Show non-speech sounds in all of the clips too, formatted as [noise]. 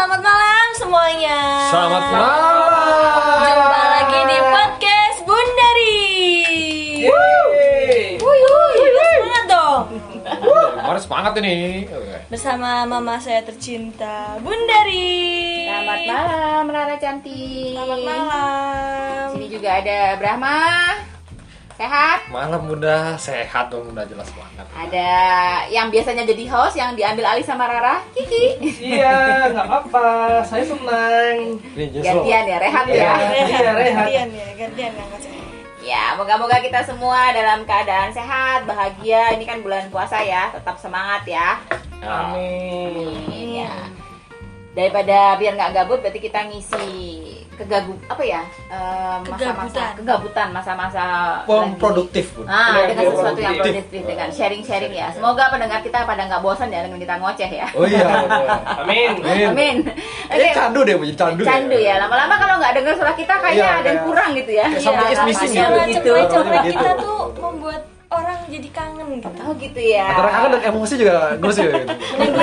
selamat malam semuanya. Selamat malam. Jumpa lagi di podcast Bundari. Wuih, wuih, semangat dong. Kemarin semangat ini. Bersama mama saya tercinta, Bundari. Selamat malam Rara cantik. Selamat malam. Sini juga ada Brahma. Sehat. Malam bunda sehat dong bunda jelas banget. Ada yang biasanya jadi host yang diambil alih sama Rara, Kiki. Iya, nggak apa-apa. Saya senang. Gantian ya, rehat Iya. ya. Iya, rehat. Gantian ya, gantian saya. Ya, moga-moga kita semua dalam keadaan sehat, bahagia. Ini kan bulan puasa ya, tetap semangat ya. Amin. Amin, ya. Daripada biar nggak gabut, berarti kita ngisi kegabut apa ya? eh, masa-masa Kegabutan. kegabutan, masa-masa produktif bunda. Ah, Iya, dengan iya, sesuatu yang produktif. dengan sharing-sharing ya. Semoga pendengar kita pada nggak bosan ya dengan kita ngoceh ya. Oh iya. Amin. Amin. Amin. Ini candu deh, jadi candu. Candu ya. Lama-lama kalau nggak dengar suara kita kayaknya Iya, ada yang kayak- kurang gitu ya. kayak something is missing gitu. Gitu. kita tuh membuat orang jadi kangen gitu. Oh gitu ya. Antara kangen dan emosi juga ya. Gitu.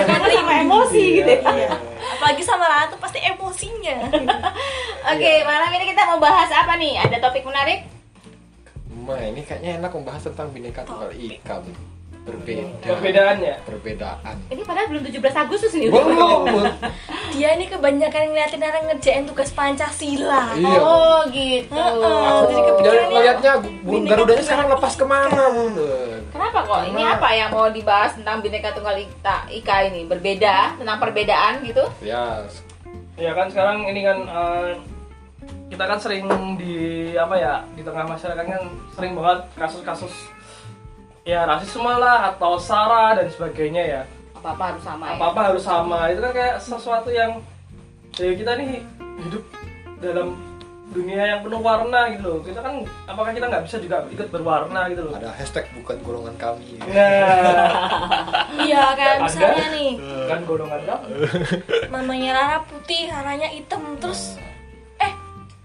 Kangen sama emosi gitu ya. Iya. Apalagi sama Rara tuh pasti emosinya. [laughs] Oke, malam ini kita mau bahas apa nih? Ada topik menarik? Ma, ini kayaknya enak membahas tentang bineka tunggal ika. Berbeda. Perbedaannya. Perbedaan. Ini padahal belum 17 Agustus nih. Belum. Dia ini kebanyakan ngeliatin orang ngerjain tugas Pancasila. Iya. Oh gitu. Heeh, jadi Jadi kepikirannya ngeliatnya burung Bineka Garudanya sekarang lepas ke mana bunda? Kenapa kok? Ini apa yang mau dibahas tentang Bhinneka Tunggal Ika, Ika ini? Berbeda tentang perbedaan gitu? Ya, Ya kan sekarang ini kan eh, kita kan sering di apa ya di tengah masyarakat kan sering banget kasus-kasus ya rasisme lah atau sara dan sebagainya ya. Apa-apa harus sama ya? apa-apa harus sama. Itu kan kayak sesuatu yang ya kita nih hidup dalam dunia yang penuh warna gitu loh. Kita kan apakah kita nggak bisa juga ikut berwarna gitu loh? Ada hashtag bukan golongan kami. nah [laughs] Iya kayak Ada. misalnya nih. Kan golongan kamu mamanya Rara putih, Raranya hitam terus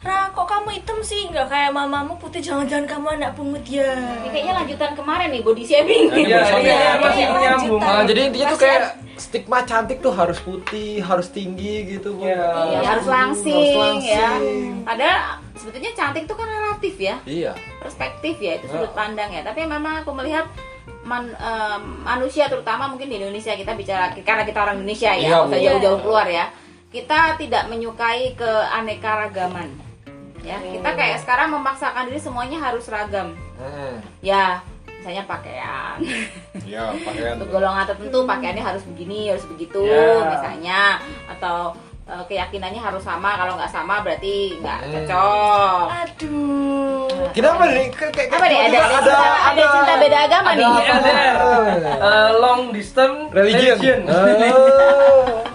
Ra kok kamu hitam sih nggak kayak mamamu putih jangan-jangan kamu anak pungut ya Ini kayaknya lanjutan kemarin nih body shaming. Iya, Iya, iya, iya, masih iya, menyambung. lanjutan. Nah, jadi intinya tuh kayak stigma cantik tuh harus putih, harus tinggi gitu, Bu. Iya. Iya, harus langsing, Harus langsing. ya. Padahal sebetulnya cantik itu kan relatif ya, Iya. perspektif ya, itu sudut Ya. pandang ya. Tapi memang aku melihat man- em, manusia terutama mungkin di Indonesia kita bicara karena kita orang Indonesia ya, Iya, usah Bu. jauh-jauh keluar ya. Kita tidak menyukai keanekaragaman. Ya, kita kayak sekarang memaksakan diri semuanya harus seragam. Hmm. Ya, misalnya pakaian. Iya, [laughs] pakaian. untuk golongan tertentu pakaiannya harus begini harus begitu Ya. misalnya atau eh, keyakinannya harus sama kalau nggak sama berarti nggak Hmm. cocok aduh Kenapa nih? Kayak apa nih ada ada, ada, cinta beda agama ada nih LDR Eh, long distance religion. religion, Oh. [laughs]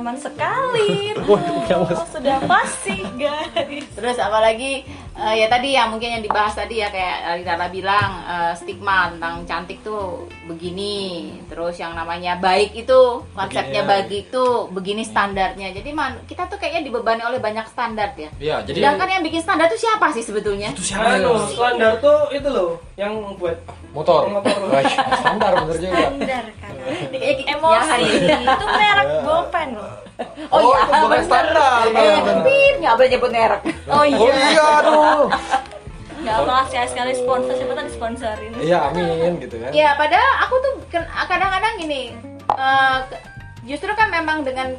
pengalaman sekali [laughs] ya, Mas. sudah pasti guys terus apalagi eh, ya tadi yang mungkin yang dibahas tadi ya kayak Rara bilang eh, stigma tentang cantik tuh begini terus yang namanya baik itu konsepnya ya. baik itu begini standarnya jadi man, kita tuh kayaknya dibebani oleh banyak standar ya Iya, jadi Sedangkan yang bikin standar tuh siapa sih sebetulnya? itu siapa anu ya? standar tuh itu loh yang buat Motor. Motor. Wah, standar bener juga. standar kan emosi ya, hari ini. itu merek bolpen loh Oh, iya, itu bukan bener. standar. Eh, pip, nggak boleh nyebut merek. oh Oh iya iya, aduh. nggak apa sekali sekali sponsor siapa tadi sponsorin Iya, amin gitu kan. Ya, padahal aku tuh kadang-kadang gini, ke- justru kan memang dengan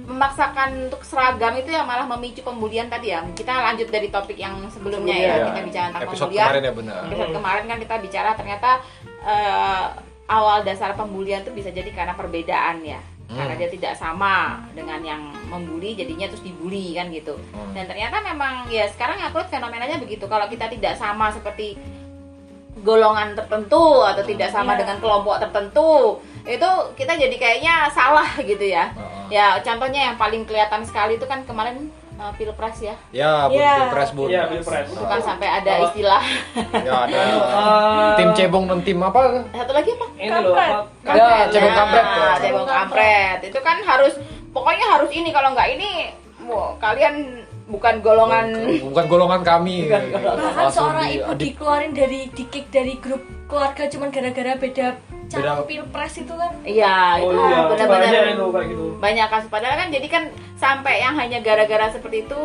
memaksakan untuk seragam itu yang malah memicu pembulian tadi ya. Kita lanjut dari topik yang sebelumnya ya, Iya. kita bicara tentang Episode pembulian. kemarin ya benar. Episode kemarin kan kita bicara ternyata eh, awal dasar pembulian itu bisa jadi karena perbedaan ya. Karena Hmm. dia tidak sama dengan yang membuli jadinya terus dibully kan gitu. Hmm. Dan ternyata memang ya sekarang aku lihat fenomenanya begitu. Kalau kita tidak sama seperti golongan tertentu atau tidak sama Iya. dengan kelompok tertentu, itu kita jadi kayaknya salah gitu ya. Heeh. Ya contohnya yang paling kelihatan sekali itu kan kemarin eh, pilpres ya. Ya, bun, Iya. pilpres bun. Iya, pilpres. Itu kan sampai ada Oh. istilah Ya ada Eh, [laughs] tim cebong dan tim apa? satu lagi apa? ini loh Kampret. Ya, Kampret. cebong Nah, kampret. cebong kampret. Itu kan harus pokoknya harus ini kalau nggak ini wah, kalian bukan golongan Bukan golongan kami. Bukan golongan. bahkan Langsung seorang ibu di- dikeluarin dari di kick dari grup keluarga cuman gara-gara beda calon Beda- pilpres itu kan. Iya, Oh itu iya, benar-benar banyak itu kayak gitu. banyak kasus. Padahal kan jadi kan sampai yang hanya gara-gara seperti itu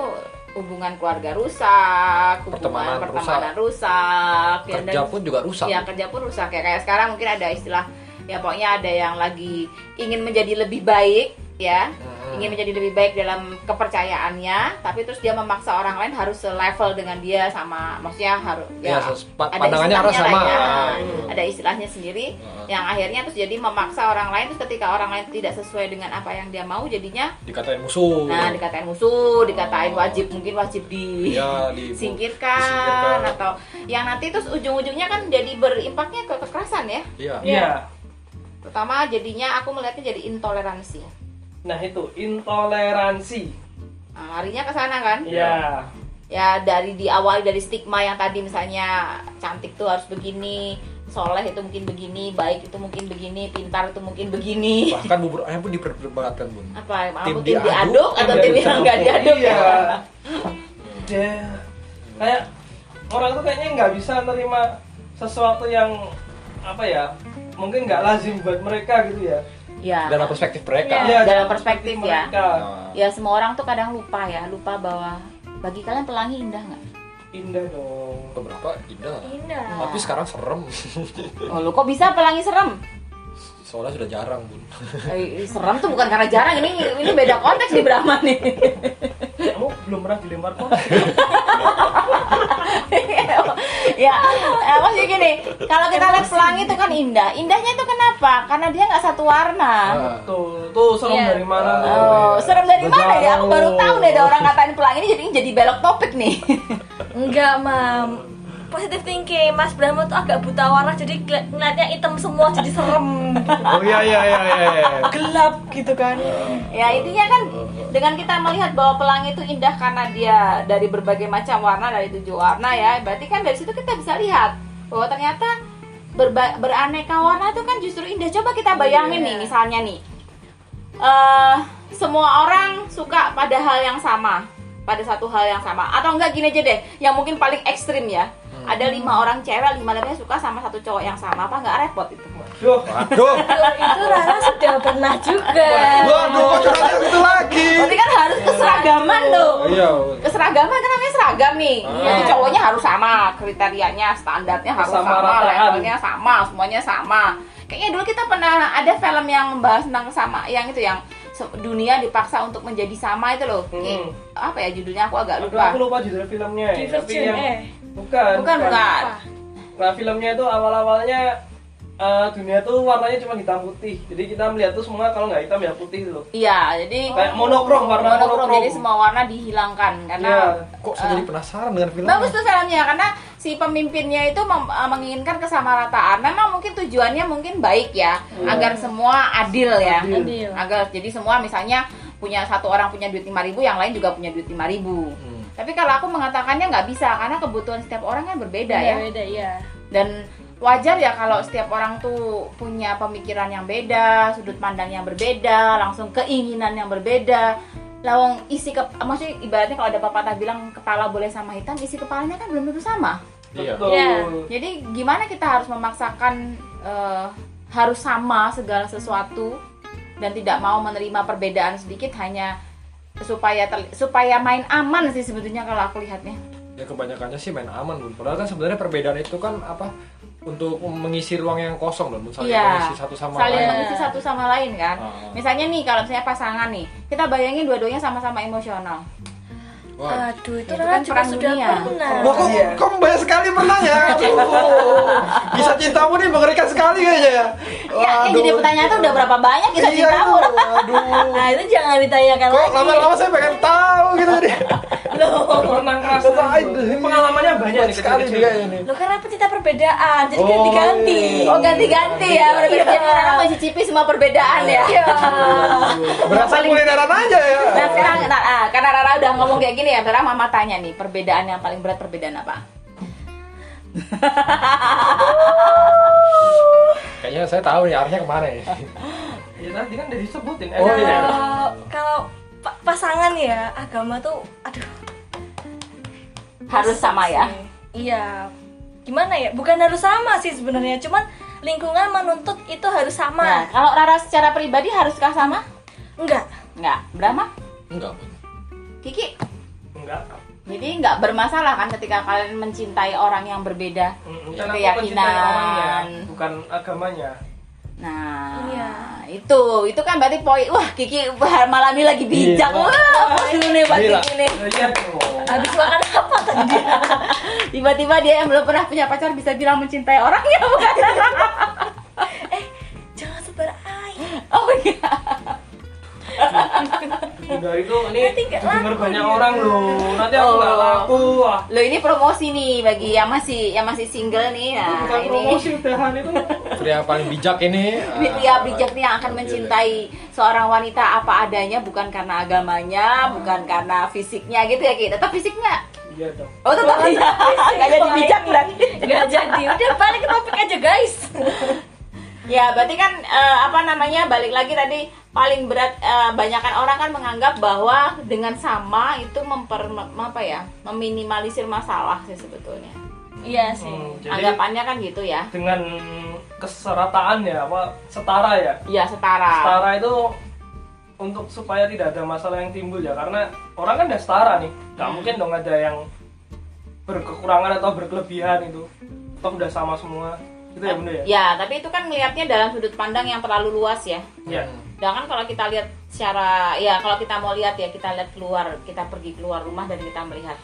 hubungan keluarga rusak, hubungan Pertemanan pertemanan rusak, ya, kerja dan- pun juga rusak. Ya kerja pun rusak. Ya kayak sekarang mungkin ada istilah ya pokoknya ada yang lagi ingin menjadi lebih baik ya. Ingin menjadi lebih baik dalam kepercayaannya tapi terus dia memaksa orang lain harus selevel dengan dia sama maksudnya harus Ya, ses- pa- ada pandangannya harus istilahnya sama. lah ya. Ah, Hmm, ada istilahnya sendiri Heeh. yang akhirnya terus jadi memaksa orang lain terus ketika orang lain tidak sesuai dengan apa yang dia mau jadinya dikatain musuh nah dikatain musuh dikatain Oh. wajib mungkin wajib di ya di [laughs] singkirkan disingkirkan. atau yang nanti terus ujung-ujungnya kan jadi berimpaknya ke kekerasan ya iya Iya. pertama jadinya aku melihatnya jadi intoleransi Nah itu intoleransi. nah, larinya ke sana kan Iya. ya dari diawali dari stigma yang tadi misalnya cantik tuh harus begini soleh itu mungkin begini baik itu mungkin begini pintar itu mungkin begini bahkan bubur ayam pun diperdebatkan bun apa Tim mau tim diaduk, diaduk atau tim tim yang nggak diaduk Iya. ya Ya. Kayak orang tuh kayaknya nggak bisa nerima sesuatu yang apa ya mungkin nggak lazim buat mereka gitu ya. Ya dalam perspektif mereka. Iya, dalam perspektif ya. mereka. Nah, ya semua orang tuh kadang lupa ya lupa bahwa bagi kalian pelangi indah nggak Indah dong. beberapa indah indah tapi sekarang serem oh lu kok bisa pelangi serem soalnya sudah jarang bun Eh, serem tuh bukan karena jarang ini ini beda konteks nih Brahma nih Kamu belum pernah dilempar kok? [laughs] [laughs] ya eh, maksudnya gini kalau kita lihat pelangi itu kan indah indahnya itu kenapa karena dia nggak satu warna Ah. Tuh, tuh serem Iya. dari mana tuh? Oh, serem dari mana ya? Aku baru tahu deh ada orang ngatain pelangi ini jadi jadi belok topik nih. enggak mam positive thinking Mas Brahma tuh agak buta warna jadi ngeliatnya hitam semua jadi serem. Oh iya iya iya iya gelap gitu kan. Ya intinya kan dengan kita melihat bahwa pelangi itu indah karena dia dari berbagai macam warna dari tujuh warna ya, berarti kan dari situ kita bisa lihat bahwa ternyata berba- beraneka warna itu kan justru indah. Coba kita bayangin nih misalnya nih, eh semua orang suka pada hal yang sama, pada satu hal yang sama, atau enggak gini aja deh, yang mungkin paling ekstrim ya. Ada lima orang cewek, lima limanya suka sama satu cowok yang sama, apa nggak repot itu? Duh, waduh. [laughs] Itu Rara sudah pernah juga. Waduh. Kok curhatnya gitu lagi? Berarti kan harus keseragaman loh. iya. Keseragaman kan namanya seragam nih. Ah. jadi cowoknya harus sama. Kriterianya standarnya harus sama levelnya sama semuanya sama. Kayaknya dulu kita pernah ada film yang membahas tentang sama yang itu yang dunia dipaksa untuk menjadi sama itu loh Hmm. apa ya judulnya aku agak Aduh, lupa aku lupa judul filmnya. ya, Tapi yang eh bukan. bukan bukan Nah, filmnya itu awal-awalnya eh, dunia tuh warnanya cuma hitam putih. Jadi kita melihat tuh semua kalau nggak hitam ya putih loh. iya jadi Kayak monokrom warna monokrom monokrom. jadi semua warna dihilangkan karena Iya. kok saya jadi penasaran dengan filmnya Bagus tuh filmnya karena si pemimpinnya itu mem- uh, menginginkan kesamarataan. Memang mungkin tujuannya mungkin baik ya, Iya. agar semua adil ya. Adil. Adil. Agar jadi semua misalnya punya satu orang punya duit 5000 yang lain juga punya duit 5000 Hmm. Tapi kalau aku mengatakannya nggak bisa karena kebutuhan setiap orang kan berbeda ya. beda ya Dan wajar ya kalau setiap orang tuh punya pemikiran yang beda, sudut pandang yang berbeda, langsung keinginan yang berbeda. Lawang isi ke, maksudnya ibaratnya kalau ada pepatah bilang kepala boleh sama hitam, isi kepalanya kan belum tentu sama. iya Betul. Iya. Jadi gimana kita harus memaksakan eh, harus sama segala sesuatu dan tidak mau menerima perbedaan sedikit hanya supaya terli- supaya main aman sih sebetulnya kalau aku lihatnya. ya kebanyakannya sih main aman bun padahal kan sebenarnya perbedaan itu kan apa untuk mengisi ruang yang kosong dan saling Iya. mengisi satu sama Saling lain mengisi satu sama lain kan. Ah. Misalnya nih kalau misalnya pasangan nih, kita bayangin dua-duanya sama-sama emosional. Wah, aduh itu Itu kan perang sudah dunia. pernah Wah, kok, Iya. kok banyak sekali pernahnya? Aduh, [laughs] Bisa cintamu nih mengerikan sekali kayaknya ya. Ya, yang jadi pertanyaan tuh udah berapa banyak kita Iya, cinta itu. Aduh. nah itu jangan ditanyakan Kok lagi lama-lama saya pengen tahu gitu deh. [laughs] deh. Ini pengalamannya banyak nih sekali juga ini. lo karena pecinta perbedaan jadi Oh, ganti-ganti iya. Oh ganti-ganti ya, berbeda. Jadi orang mencicipi semua perbedaan ya. Iya. Berasa kulineran aja ya. Nah sekarang, nah, ah, karena Rara udah ngomong kayak gini ya, sekarang Mama tanya nih, perbedaan yang paling berat perbedaan apa? [laughs] Kayaknya saya tahu nih arahnya ke mana ya. Ya tadi kan udah disebutin. Oh, Eh, iya. Kalau kalau pa- pasangan ya agama tuh aduh Harus sama ya. Iya. Gimana ya? Bukan harus sama sih sebenarnya, cuman lingkungan menuntut itu harus Nah, sama kalau Rara secara pribadi haruskah sama? enggak Enggak. Brahma? enggak Kiki? enggak Jadi nggak bermasalah kan ketika kalian mencintai orang yang berbeda Mm, keyakinan. orangnya bukan agamanya Nah, Iya. itu itu kan berarti poin. Wah, Kiki malam ini lagi bijak. Iya. Wah, pas dulu nih Gila. Kiki nih. iya habis makan apa [laughs] Tiba-tiba dia yang belum pernah punya pacar bisa bilang mencintai orangnya bukan? [laughs] eh jangan sebar air Oh iya. udah itu ini laku banyak orang loh nanti aku nggak Oh. laku Lo ini promosi nih bagi yang masih yang masih single nih. Nah, bukan ini. promosi udahan itu pria paling bijak ini Ya ah, bijak nih yang akan mencintai seorang wanita apa adanya bukan karena agamanya, bukan karena fisiknya gitu ya Ki. Tetap fisiknya. Iya dong Oh tetap iya. Gak jadi bijak berarti. nggak jadi udah balik ke topik aja guys Ya, berarti kan eh, apa namanya balik lagi tadi paling berat eh, banyakan orang kan menganggap bahwa dengan sama itu memper mem- apa ya meminimalisir masalah sih sebetulnya. iya sih Hmm, Anggapannya kan gitu ya. dengan keserataan ya apa setara ya Ya setara. setara itu untuk supaya tidak ada masalah yang timbul ya karena orang kan udah setara nih nggak Hmm. mungkin dong ada yang berkekurangan atau berkelebihan itu toh udah sama semua itu ya bunda ya Ya, tapi itu kan ngelihatnya dalam sudut pandang yang terlalu luas ya. ya Jangan kalau kita lihat secara ya kalau kita mau lihat ya kita lihat keluar, kita pergi keluar rumah dan kita melihat.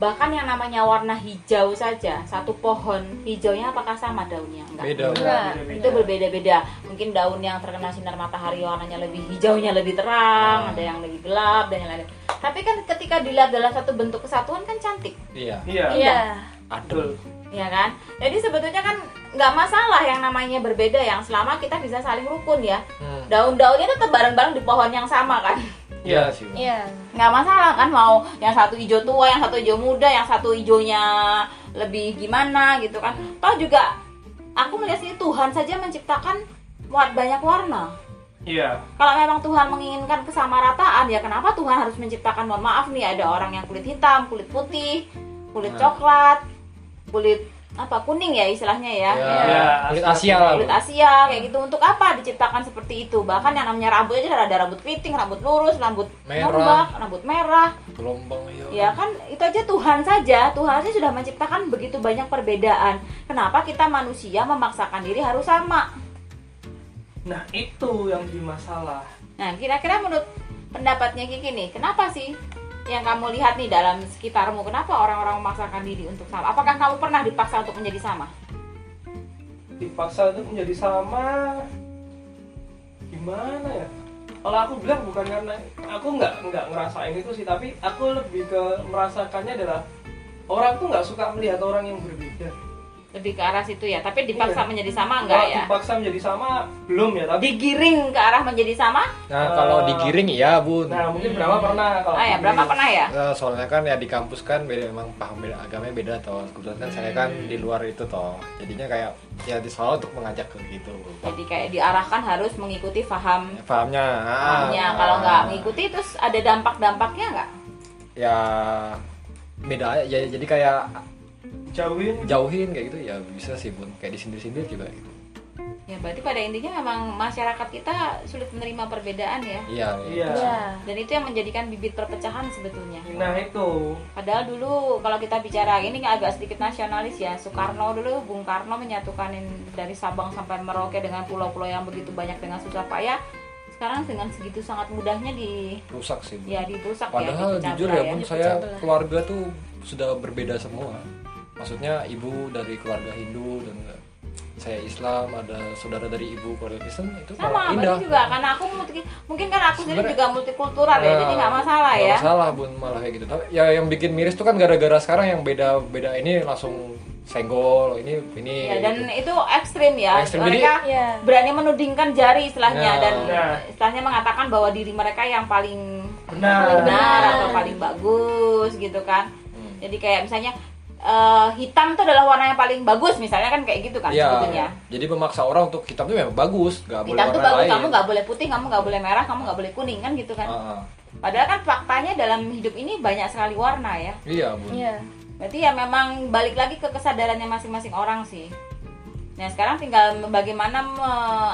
Bahkan yang namanya warna hijau saja, satu pohon hijaunya apakah sama daunnya? Enggak. beda. Enggak. Beda-beda. itu berbeda-beda. Mungkin daun yang terkena sinar matahari warnanya lebih hijaunya lebih terang Hmm. ada yang lebih gelap dan yang lain tapi kan ketika dilihat dalam satu bentuk kesatuan kan cantik. Iya. Iya. Iya. Adul ya kan? Jadi sebetulnya kan nggak masalah yang namanya berbeda yang selama kita bisa saling rukun ya. Hmm. daun-daunnya tetap bareng-bareng di pohon yang sama kan. Iya sih. Bun. iya. Nggak masalah kan mau yang satu hijau tua yang satu hijau muda yang satu hijaunya lebih gimana gitu kan. Toh juga aku melihat sini Tuhan saja menciptakan wa- banyak warna. Iya. Kalau memang Tuhan menginginkan kesamarataan ya kenapa Tuhan harus menciptakan? Mohon maaf nih ada orang yang kulit hitam kulit putih kulit Nah. coklat kulit apa kuning ya istilahnya ya. Ya, Iya, kulit Asia. Lah. Kulit. Asia kayak gitu. Untuk apa diciptakan seperti itu? Bahkan yang namanya rambut aja ada rambut keriting rambut lurus rambut Merah. ngembak rambut merah. Gelombang iya. Ya kan itu aja Tuhan saja. Tuhan saja sudah menciptakan begitu banyak perbedaan. Kenapa kita manusia memaksakan diri harus sama? Nah itu yang jadi masalah. Nah kira-kira menurut pendapatnya Kiki nih kenapa sih yang kamu lihat nih dalam sekitarmu kenapa orang-orang memaksakan diri untuk sama? Apakah kamu pernah dipaksa untuk menjadi sama? Dipaksa itu menjadi sama? Gimana ya? Kalau aku bilang bukan karena aku nggak nggak ngerasain itu sih tapi aku lebih ke merasakannya adalah orang tuh nggak suka melihat orang yang berbeda lebih ke arah situ ya tapi dipaksa Iya. menjadi sama kalau enggak ya? dipaksa menjadi sama belum ya tapi digiring ke arah menjadi sama? Nah kalau Eh, digiring iya bun. nah mungkin berapa pernah kalau ah ya berapa pernah ya? Nah, soalnya kan ya di kampus kan beda emang paham beda agamanya beda toh. Kebetulan kan saya kan di luar itu toh. Jadinya kayak ya di selalu untuk mengajak ke gitu. Jadi kayak diarahkan harus mengikuti faham. Pahamnya ah, pahamnya kalau nggak mengikuti terus ada dampak-dampaknya nggak? Ya beda ya, jadi kayak jauhin. Jauhin kayak gitu. Ya bisa sih bun. Kayak disindir-sindir juga gitu. Ya berarti pada intinya memang masyarakat kita sulit menerima perbedaan ya? Iya iya. Iya. Dan itu yang menjadikan bibit perpecahan sebetulnya. Nah itu. Padahal dulu kalau kita bicara ini agak sedikit nasionalis ya. Soekarno dulu Bung Karno menyatukan dari Sabang sampai Merauke dengan pulau-pulau yang begitu banyak dengan susah payah. Sekarang dengan segitu sangat mudahnya di rusak sih bun. Ya dirusak padahal ya. jujur ya bun dipecah saya keluarga tuh sudah berbeda semua maksudnya ibu dari keluarga Hindu dan saya Islam ada saudara dari ibu keluarga Kristen itu Sama, malah indah juga karena aku multi, mungkin kan aku sendiri juga multikultural ya, jadi nggak masalah Nggak ya. masalah bun malah kayak gitu tapi ya yang bikin miris tuh kan gara-gara sekarang yang beda beda ini langsung senggol ini ini Ya, dan gitu. itu ekstrim ya. Ekstrim, mereka Iya. berani menudingkan jari istilahnya Nah. dan Nah. istilahnya mengatakan bahwa diri mereka yang paling benar benar atau paling bagus gitu kan. Hmm. Jadi kayak misalnya eh, hitam itu adalah warna yang paling bagus misalnya kan kayak gitu kan Iya, sebetulnya. jadi memaksa orang untuk hitam tuh memang bagus, nggak boleh Hitam warna bagus, lain. kamu nggak boleh putih, kamu nggak boleh merah, kamu nggak boleh kuning kan gitu kan. Ah. Padahal kan faktanya dalam hidup ini banyak sekali warna ya. Iya bun. iya Berarti ya memang balik lagi ke kesadarannya masing-masing orang sih. Nah sekarang tinggal bagaimana me-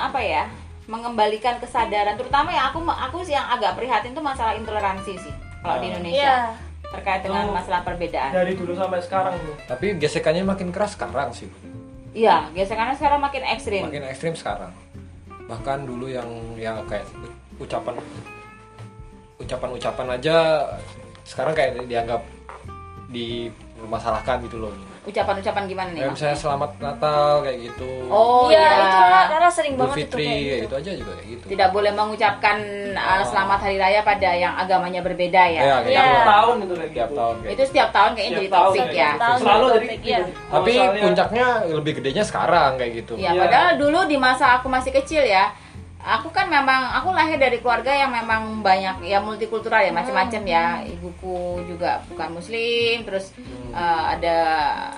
apa ya mengembalikan kesadaran, terutama ya aku aku sih yang agak prihatin tuh masalah intoleransi sih kalau di Ah. Indonesia Iya. Terkait dengan Oh. masalah perbedaan. dari dulu sampai sekarang tuh Tapi gesekannya makin keras sekarang sih. Iya, gesekannya sekarang makin ekstrim. Makin ekstrim sekarang. Bahkan dulu yang yang kayak ucapan ucapan-ucapan aja sekarang kayak dianggap dipermasalahkan gitu loh. Ucapan-ucapan gimana nih? Kayak maksudnya? misalnya selamat Natal kayak gitu. Oh Iya, iya. itu Rara, sering Idul banget itu Fitri kayak kayak gitu. gitu aja juga kayak gitu. Tidak boleh mengucapkan uh, selamat hari raya pada yang agamanya berbeda ya. Iya, kayak Iya. gitu. tiap tahun itu kayak Tiap gitu. tahun kayak Itu setiap tahun kayaknya Setiap jadi tahun topik kayak ya. gitu. Tahun selalu jadi topik, kalau Tapi puncaknya lebih gedenya sekarang kayak gitu. Ya, Iya. padahal dulu di masa aku masih kecil ya, aku kan memang aku lahir dari keluarga yang memang banyak ya multikultural ya macam-macam ya. Ibuku juga bukan muslim, terus eh, ada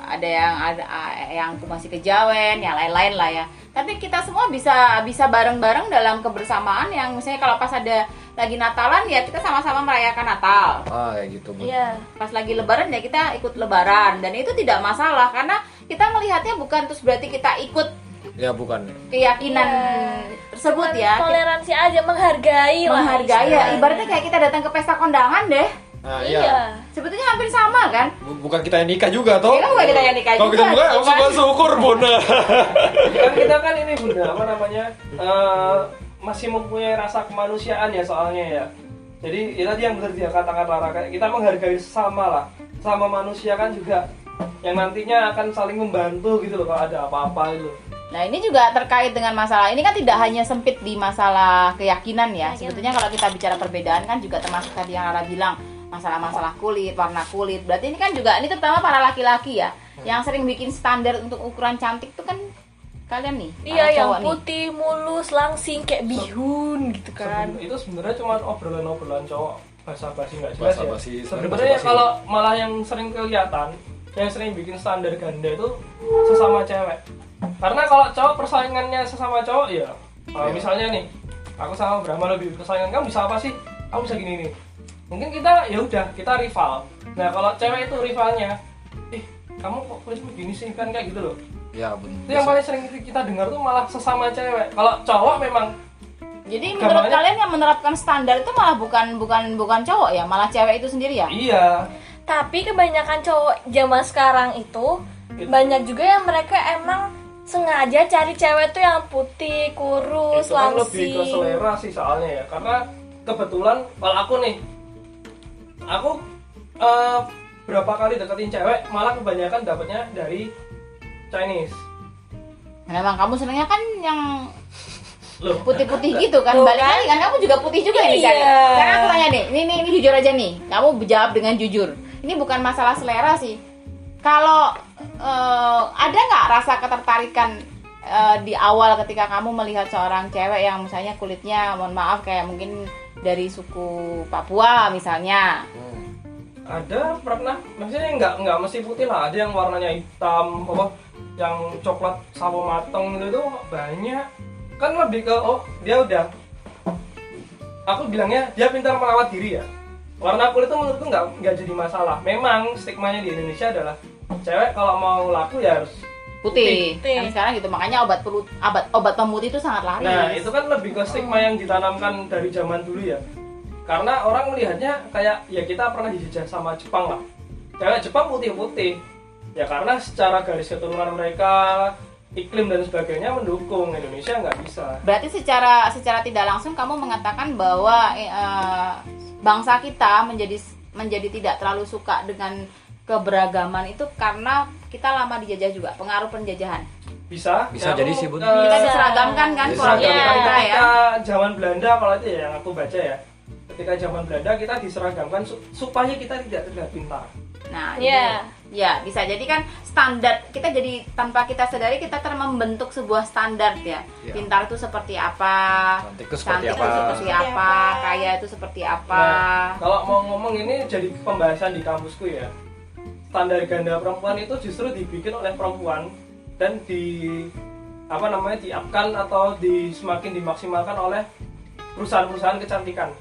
ada yang ada eh, yang aku masih kejawen, yang lain-lain lah ya. Tapi kita semua bisa bisa bareng-bareng dalam kebersamaan yang misalnya kalau pas ada lagi Natalan ya kita sama-sama merayakan Natal. Ah kayak gitu. Iya. Pas lagi lebaran ya kita ikut lebaran dan itu tidak masalah karena kita melihatnya bukan terus berarti kita ikut Ya bukan. keyakinan Iya. tersebut Cuman ya kita Toleransi aja, menghargai lah. menghargai ya istilahnya. ibaratnya kayak kita datang ke pesta kondangan deh Nah, Iya. iya. sebetulnya hampir sama kan Bu- Bukan kita yang nikah juga toh? Ya kan bukan kita yang nikah Kalau kita juga, nikah gitu langsung kan. syukur bunda. kan kita kan ini bunda apa namanya eh, masih mempunyai rasa kemanusiaan ya soalnya ya jadi ya tadi yang benar dia katakan Rara kayak kita menghargai sesama lah sama manusia kan juga yang nantinya akan saling membantu gitu loh kalau ada apa-apa itu nah ini juga terkait dengan masalah ini kan tidak hanya sempit di masalah keyakinan ya Keyakinan. sebetulnya kalau kita bicara perbedaan kan juga termasuk tadi yang Rara bilang masalah-masalah kulit warna kulit berarti ini kan juga ini terutama para laki-laki ya yang sering bikin standar untuk ukuran cantik tuh kan kalian nih Iya, yang cowok nih. putih, mulus, langsing kayak bihun gitu kan. Seben- itu sebenarnya cuma obrolan-obrolan cowok basa-basi nggak jelas ya Basa-basi, sebenarnya sebenarnya kalau malah yang sering kelihatan yang sering bikin standar ganda itu sesama cewek karena kalau cowok persaingannya sesama cowok ya uh, Iya. misalnya nih aku sama Brahma lebih persaingan kamu bisa apa sih kamu bisa gini nih mungkin kita ya udah kita rival nah kalau cewek itu rivalnya ih kamu kok kulitmu gini sih kan kayak gitu loh Ya benar. itu yang paling sering kita dengar tuh malah sesama cewek kalau cowok memang Jadi menurut kalian yang menerapkan standar itu malah bukan bukan bukan cowok ya, malah cewek itu sendiri ya? iya Tapi kebanyakan cowok zaman sekarang itu Itu. banyak juga yang mereka emang sengaja cari cewek tuh yang putih, kurus, itu kan lebih ke langsing. selera sih soalnya ya karena kebetulan kalau aku nih aku eh, berapa kali deketin cewek malah kebanyakan dapatnya dari Chinese Nah, Memang kamu senengnya kan yang loh putih-putih [laughs] gitu kan? Balik kan. lagi kan kamu juga putih juga nih Iya. Cari. Sekarang aku tanya nih, ini, ini ini jujur aja nih. Kamu jawab dengan jujur. Ini bukan masalah selera sih. Kalau eh, ada nggak rasa ketertarikan eh, di awal ketika kamu melihat seorang cewek yang misalnya kulitnya, mohon maaf kayak mungkin dari suku Papua misalnya, Hmm. ada pernah. Maksudnya nggak nggak mesti putih lah. Ada yang warnanya hitam apa yang coklat sawo mateng gitu tuh banyak. Kan lebih ke oh dia udah aku bilangnya dia pintar merawat diri ya warna kulit itu menurutku nggak nggak jadi masalah memang stigmanya di Indonesia adalah cewek kalau mau laku ya harus putih. Putih. Kan sekarang gitu makanya obat pelut obat obat pemutih itu sangat laris. Nah, itu kan lebih ke stigma yang ditanamkan dari zaman dulu ya. Karena orang melihatnya kayak ya kita pernah dijajah sama Jepang lah. Cewek Jepang putih-putih. Ya karena secara garis keturunan mereka, iklim dan sebagainya mendukung Indonesia nggak bisa. Berarti secara secara tidak langsung kamu mengatakan bahwa eh, eh, bangsa kita menjadi menjadi tidak terlalu suka dengan keberagaman itu karena kita lama dijajah juga, pengaruh penjajahan. Bisa? Bisa Ya, jadi sih, Bun. eh, Kita diseragamkan kan pola Iya. kita ya. ketika zaman Belanda kalau itu ya yang aku baca ya. Ketika zaman Belanda kita diseragamkan su- supaya kita tidak terlihat pintar. Nah, Iya. Ya bisa jadi kan standar kita jadi tanpa kita sadari kita ter membentuk sebuah standar ya. Iya. Pintar itu seperti apa? Cantik itu seperti Cantik apa? itu seperti Seperti apa? apa? Kaya itu seperti apa? Nah, kalau mau ngomong ini jadi pembahasan di kampusku ya. Standar ganda perempuan itu justru dibikin oleh perempuan dan di apa namanya diapkan atau di semakin dimaksimalkan oleh perusahaan-perusahaan kecantikan.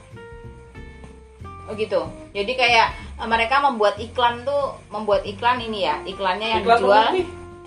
Oh gitu. Jadi kayak eh, mereka membuat iklan tuh membuat iklan ini ya, iklannya yang Iklan dijual.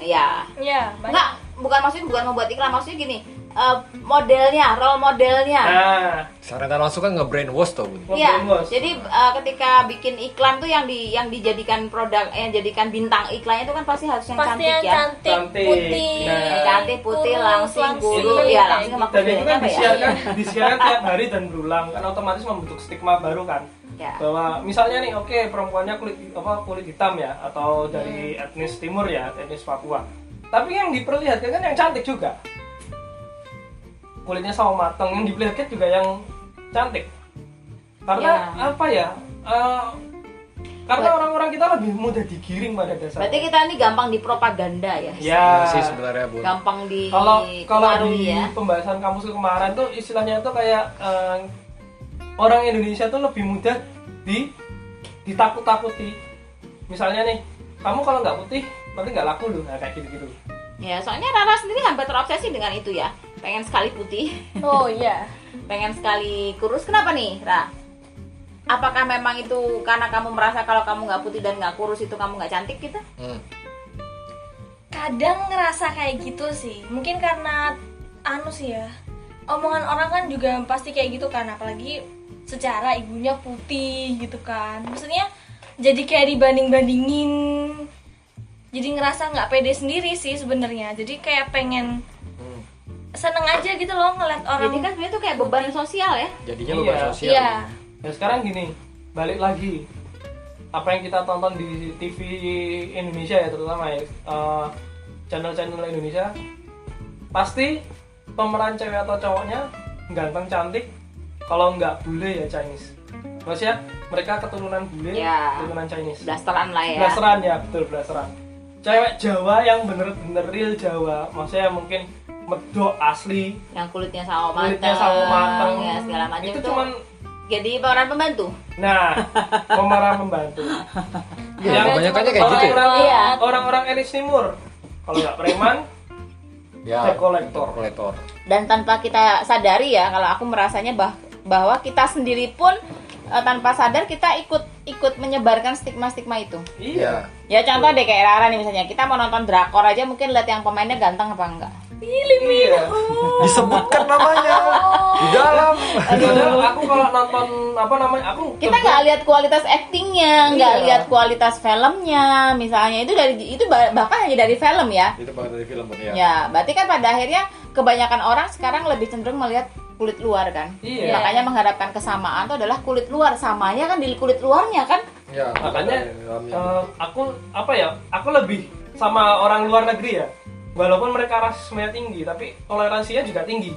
Ya. Iya, banyak. Enggak, bukan maksudnya bukan membuat iklan maksudnya gini eh, modelnya role modelnya Nah, secara langsung kan nge-brainwash tuh. Iya, jadi uh, ketika bikin iklan tuh yang di yang dijadikan produk, yang jadikan bintang iklannya itu kan pasti harus yang pasti cantik yang ya. cantik, Cantik. putih Nah. Yang cantik, putih, kurus, langsing, guru, langsing, ya kayak langsing sama gitu. dan itu kan ya? disiarkan disiarkan tiap hari dan berulang kan otomatis membentuk stigma baru kan Ya. bahwa misalnya nih oke perempuannya kulit apa kulit hitam ya atau dari Hmm. etnis timur ya etnis Papua tapi yang diperlihatkan kan yang cantik juga kulitnya sawo mateng yang diperlihatkan juga yang cantik karena Ya. apa ya eh, karena orang-orang kita lebih mudah digiring pada dasarnya Berarti kita ini gampang dipropaganda ya. ya Iya sih sebenarnya Bun. Gampang di kalau kalau di ya. pembahasan kampus kemarin tuh istilahnya tuh kayak eh, orang Indonesia tuh lebih mudah di ditakut-takuti misalnya nih kamu kalau nggak putih nanti nggak laku loh nah, kayak gitu-gitu Ya, soalnya Rara sendiri hampir terobsesi dengan itu ya. Pengen sekali putih, Oh iya. [laughs] pengen sekali kurus. Kenapa nih, Ra? Apakah memang itu karena kamu merasa kalau kamu nggak putih dan nggak kurus itu kamu nggak cantik gitu? Hmm. Kadang ngerasa kayak gitu sih. Mungkin karena anu sih ya. Omongan orang kan juga pasti kayak gitu kan, apalagi secara ibunya putih gitu kan. Maksudnya jadi kayak dibanding-bandingin. Jadi ngerasa nggak pede sendiri sih sebenarnya. Jadi kayak pengen Hmm. seneng aja gitu loh ngeliat orang Jadi kan sebenarnya itu kayak beban sosial ya. Jadinya Iya. beban sosial. Iya. ya sekarang gini balik lagi apa yang kita tonton di TV Indonesia ya terutama ya eh, channel-channel Indonesia pasti pemeran cewek atau cowoknya ganteng cantik kalau nggak bule ya Chinese terus ya mereka keturunan bule Ya. keturunan Chinese Blasteran lah ya. blasteran ya betul blasteran cewek Jawa yang bener-bener real Jawa maksudnya mungkin medok asli Yang kulitnya sawo matang, kulitnya sama matang ya segala macam itu itu. cuman Jadi pemeran pembantu. nah pemeran pembantu [laughs] Ya, Yang kebanyakannya kayak gitu ya. orang-orang Iya. orang-orang elit timur kalau nggak preman Ya, collector kolektor. dan tanpa kita sadari ya kalau aku merasanya bah- bahwa kita sendiri pun eh, tanpa sadar kita ikut ikut menyebarkan stigma-stigma itu. Iya. Ya. contoh deh kayak Rara nih misalnya. Kita mau nonton drakor aja mungkin lihat yang pemainnya ganteng apa enggak? Iya. Disebutkan namanya. Di dalam. Padahal aku kalau nonton apa namanya aku kita nggak lihat kualitas aktingnya nggak Iya. lihat kualitas filmnya. Misalnya itu dari itu bah- bahkan hanya dari film ya. Itu banget dari film ya. ya berarti kan pada akhirnya kebanyakan orang sekarang lebih cenderung melihat kulit luar kan? Iya. makanya mengharapkan kesamaan itu adalah kulit luar. Samanya kan di kulit luarnya kan? Ya, makanya eh, aku apa ya aku lebih sama orang luar negeri ya. Walaupun mereka rasismenya tinggi tapi toleransinya juga tinggi.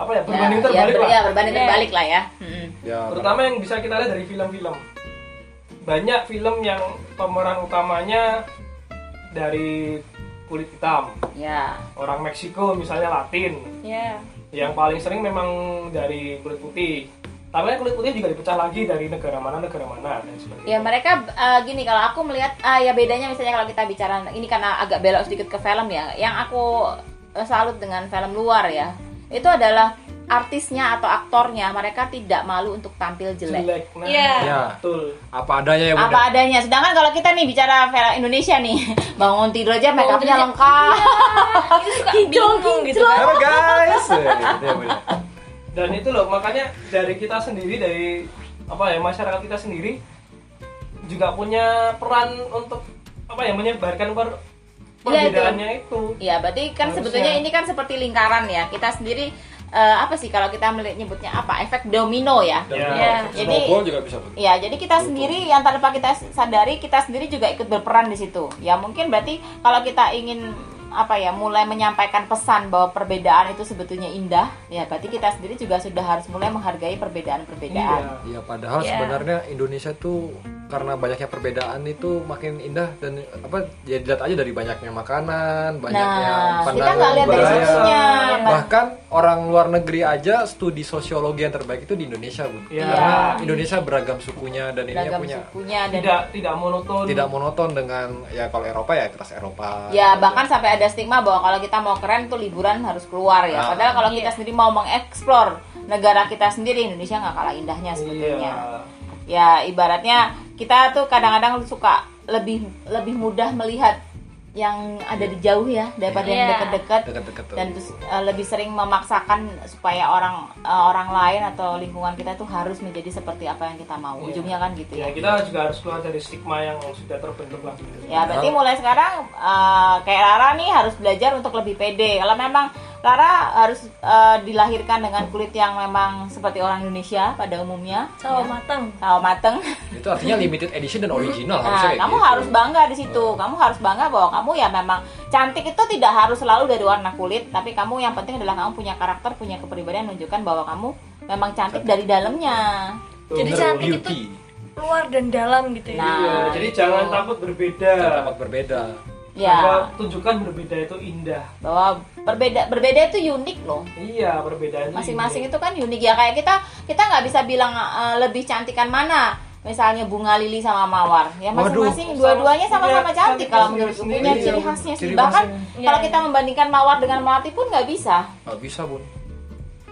Apa ya berbanding ya, terbalik ya, ber- lah. ya, berbanding Iya. terbalik lah ya. Mm-mm. ya, terutama yang bisa kita lihat dari film-film. Banyak film yang pemeran utamanya dari kulit hitam. Ya orang Meksiko misalnya Latin. Ya. Yang paling sering memang dari kulit putih. Tapi kulit putih juga dipecah lagi dari negara mana negara mana dan sebagainya. Ya mereka eh, gini kalau aku melihat ah, ya bedanya misalnya kalau kita bicara ini karena agak belok sedikit ke film ya. Yang aku eh, salut dengan film luar ya itu adalah artisnya atau aktornya mereka tidak malu untuk tampil jelek jelek nah Iya. Ya. betul apa adanya ya Bun. apa adanya sedangkan kalau kita nih bicara film Indonesia nih [laughs] bangun tidur aja make upnya lengkap Itu suka [laughs] Hijau, bingung gitu kan. Halo guys. [laughs] Ya, gitu ya, dan itu loh makanya dari kita sendiri dari apa ya masyarakat kita sendiri juga punya peran untuk apa ya menyebarkan per perbedaannya itu Ya, berarti kan Harusnya. sebetulnya ini kan seperti lingkaran ya. Kita sendiri eh, apa sih kalau kita melihat nyebutnya apa? Efek domino ya. Ya. Ya, jadi- juga bisa. Ya, jadi kita sendiri yang tanpa kita sadari kita sendiri juga ikut berperan di situ. Ya, mungkin berarti kalau kita ingin apa ya mulai menyampaikan pesan bahwa perbedaan itu sebetulnya indah ya berarti kita sendiri juga sudah harus mulai menghargai perbedaan-perbedaan Iya. Iya padahal Iya. sebenarnya Indonesia tuh karena banyaknya perbedaan itu makin indah dan apa ya dilihat aja dari banyaknya makanan, banyaknya nah kita pandangan nggak lihat dari budaya. sisinya Bahkan orang luar negeri aja studi sosiologi yang terbaik itu di Indonesia, Bun. Iya. Karena Indonesia beragam sukunya dan beragam punya sukunya dan tidak tidak monoton tidak monoton dengan ya kalau Eropa ya kelas Eropa. Ya bahkan sampai ada stigma bahwa kalau kita mau keren tuh liburan harus keluar ya. Ah. Padahal kalau kita Iya. sendiri mau mengeksplor negara kita sendiri Indonesia nggak kalah indahnya sebetulnya. iya Ya ibaratnya kita tuh kadang-kadang suka lebih lebih mudah melihat yang ada di jauh ya daripada yang Iya. dekat-dekat dan terus uh, lebih sering memaksakan supaya orang uh, orang lain atau lingkungan kita tuh harus menjadi seperti apa yang kita mau Iya. ujungnya kan gitu ya ya kita juga harus keluar dari stigma yang sudah terbentuk lah gitu. ya berarti mulai sekarang uh, kayak Rara nih harus belajar untuk lebih pede kalau memang Rara harus uh, dilahirkan dengan kulit yang memang seperti orang Indonesia pada umumnya Sawo ya. matang. sawo mateng Itu artinya limited edition dan original Nah, kamu gitu. harus bangga di situ. Kamu harus bangga bahwa kamu ya memang cantik itu tidak harus selalu dari warna kulit, tapi kamu yang penting adalah kamu punya karakter, punya kepribadian menunjukkan bahwa kamu memang cantik dari dalamnya. Jadi cantik beauty. itu luar dan dalam gitu ya. Nah, Iya, jadi itu. jangan takut berbeda Jangan takut berbeda. Ya, Bahwa tunjukkan berbeda itu indah bahwa berbeda berbeda itu unik loh. iya perbedaan itu Masing-masing itu kan unik ya kayak kita kita nggak bisa bilang eh, lebih cantikan mana. Misalnya bunga lili sama mawar, ya masing-masing dua-duanya sama-sama cantik kalau cantik menurutku sendiri. punya Iya, ciri khasnya sih. Bahkan khasnya. kalau Iya, kita iya. membandingkan mawar dengan melati pun nggak bisa. Nggak bisa bun.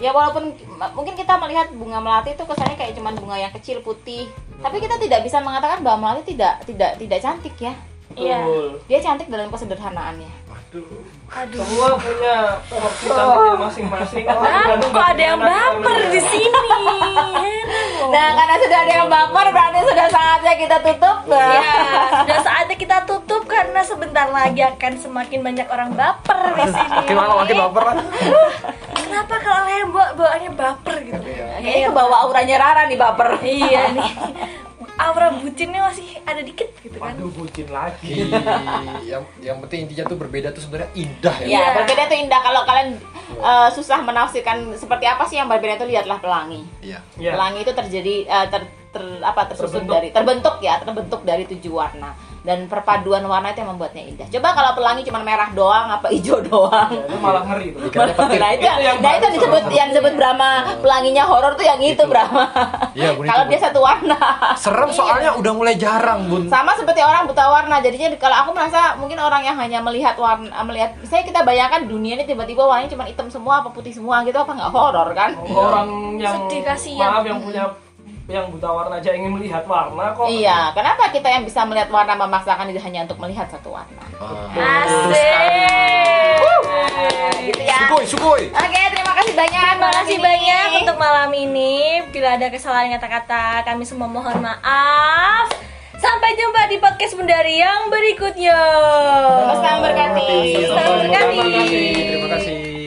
Ya walaupun mungkin kita melihat bunga melati itu kesannya kayak cuman bunga yang kecil putih, tapi kita tidak bisa mengatakan bahwa melati tidak tidak tidak cantik ya. Iya. Betul. Dia cantik dalam kesederhanaannya. Waduh. Aduh. semua punya porsi cantiknya masing-masing Ah, kok ada yang baper di sini? Heran Nah, karena sudah ada yang baper berarti sudah saatnya kita tutup. Ya, sudah saatnya kita tutup karena sebentar lagi akan semakin banyak orang baper di sini. Makin lama makin baper. Kenapa kalau yang bawa bawaannya baper gitu? Iya. Kayaknya ke bawah auranya Rara nih baper. Iya nih. Aura bucinnya masih ada dikit gitu kan. waduh bucin lagi yang yang penting intinya tuh berbeda tuh sebenarnya indah ya. Ya, Iya. berbeda itu indah kalau kalian eh, susah menafsirkan seperti apa sih yang berbeda itu lihatlah pelangi. Iya. ya Pelangi itu terjadi eh, ter, ter- apa tersusun Terbentuk. dari terbentuk ya, terbentuk dari tujuh warna dan perpaduan warna itu yang membuatnya indah. Coba kalau pelangi cuma merah doang apa hijau doang. Ya, itu malah ngeri tuh petir. Nah itu, Itu yang nah itu disebut yang disebut Brahma pelanginya horor tuh yang itu Itu. Brahma. Iya, kalau dia satu warna. Serem soalnya udah mulai jarang bun. Sama seperti orang buta warna. Jadinya kalau aku merasa mungkin orang yang hanya melihat warna melihat saya kita bayangkan dunia ini tiba-tiba warnanya cuma hitam semua apa putih semua gitu apa nggak horor kan? orang yang Sedih, kasihan. maaf yang punya yang buta warna aja ingin melihat warna kok Iya, kenapa kita yang bisa melihat warna memaksakan itu hanya untuk melihat satu warna? Ah. Asik. Gitu ya. Sugoi, sugoi. Oke, terima kasih banyak. Terima kasih ini. banyak untuk malam ini. Bila ada kesalahan kata-kata, kami semua mohon maaf. Sampai jumpa di podcast Bundari yang berikutnya. Selamat berkati. Selamat berkati. Terima kasih.